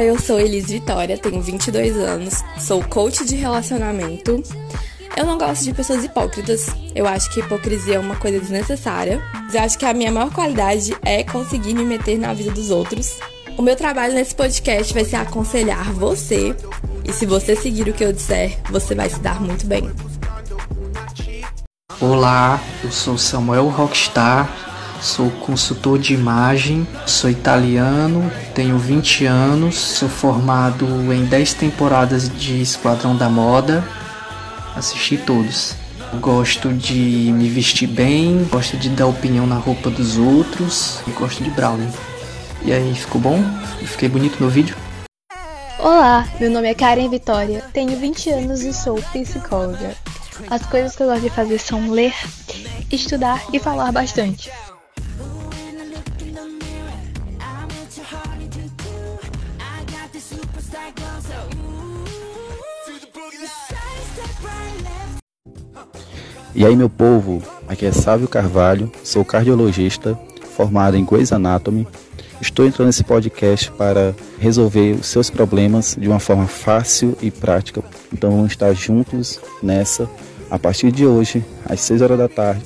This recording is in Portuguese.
Olá, eu sou Elis Vitória, tenho 22 anos, sou coach de relacionamento. Eu não gosto de pessoas hipócritas. Eu acho que hipocrisia é uma coisa desnecessária. Eu acho que a minha maior qualidade é conseguir me meter na vida dos outros. O meu trabalho nesse podcast vai ser aconselhar você. E se você seguir o que eu disser, você vai se dar muito bem. Olá, eu sou Samuel Rockstar, sou consultor de imagem, sou italiano, tenho 20 anos, sou formado em 10 temporadas de Esquadrão da Moda, assisti todos. Gosto de me vestir bem, gosto de dar opinião na roupa dos outros e gosto de brownie. E aí, ficou bom? Fiquei bonito no vídeo? Olá, meu nome é Karen Vitória, tenho 20 anos e sou psicóloga. As coisas que eu gosto de fazer são ler, estudar e falar bastante. E aí, meu povo, aqui é Sávio Carvalho, sou cardiologista, formado em Grey's Anatomy. Estou entrando nesse podcast para resolver os seus problemas de uma forma fácil e prática. Então vamos estar juntos nessa a partir de hoje, às 6 horas da tarde,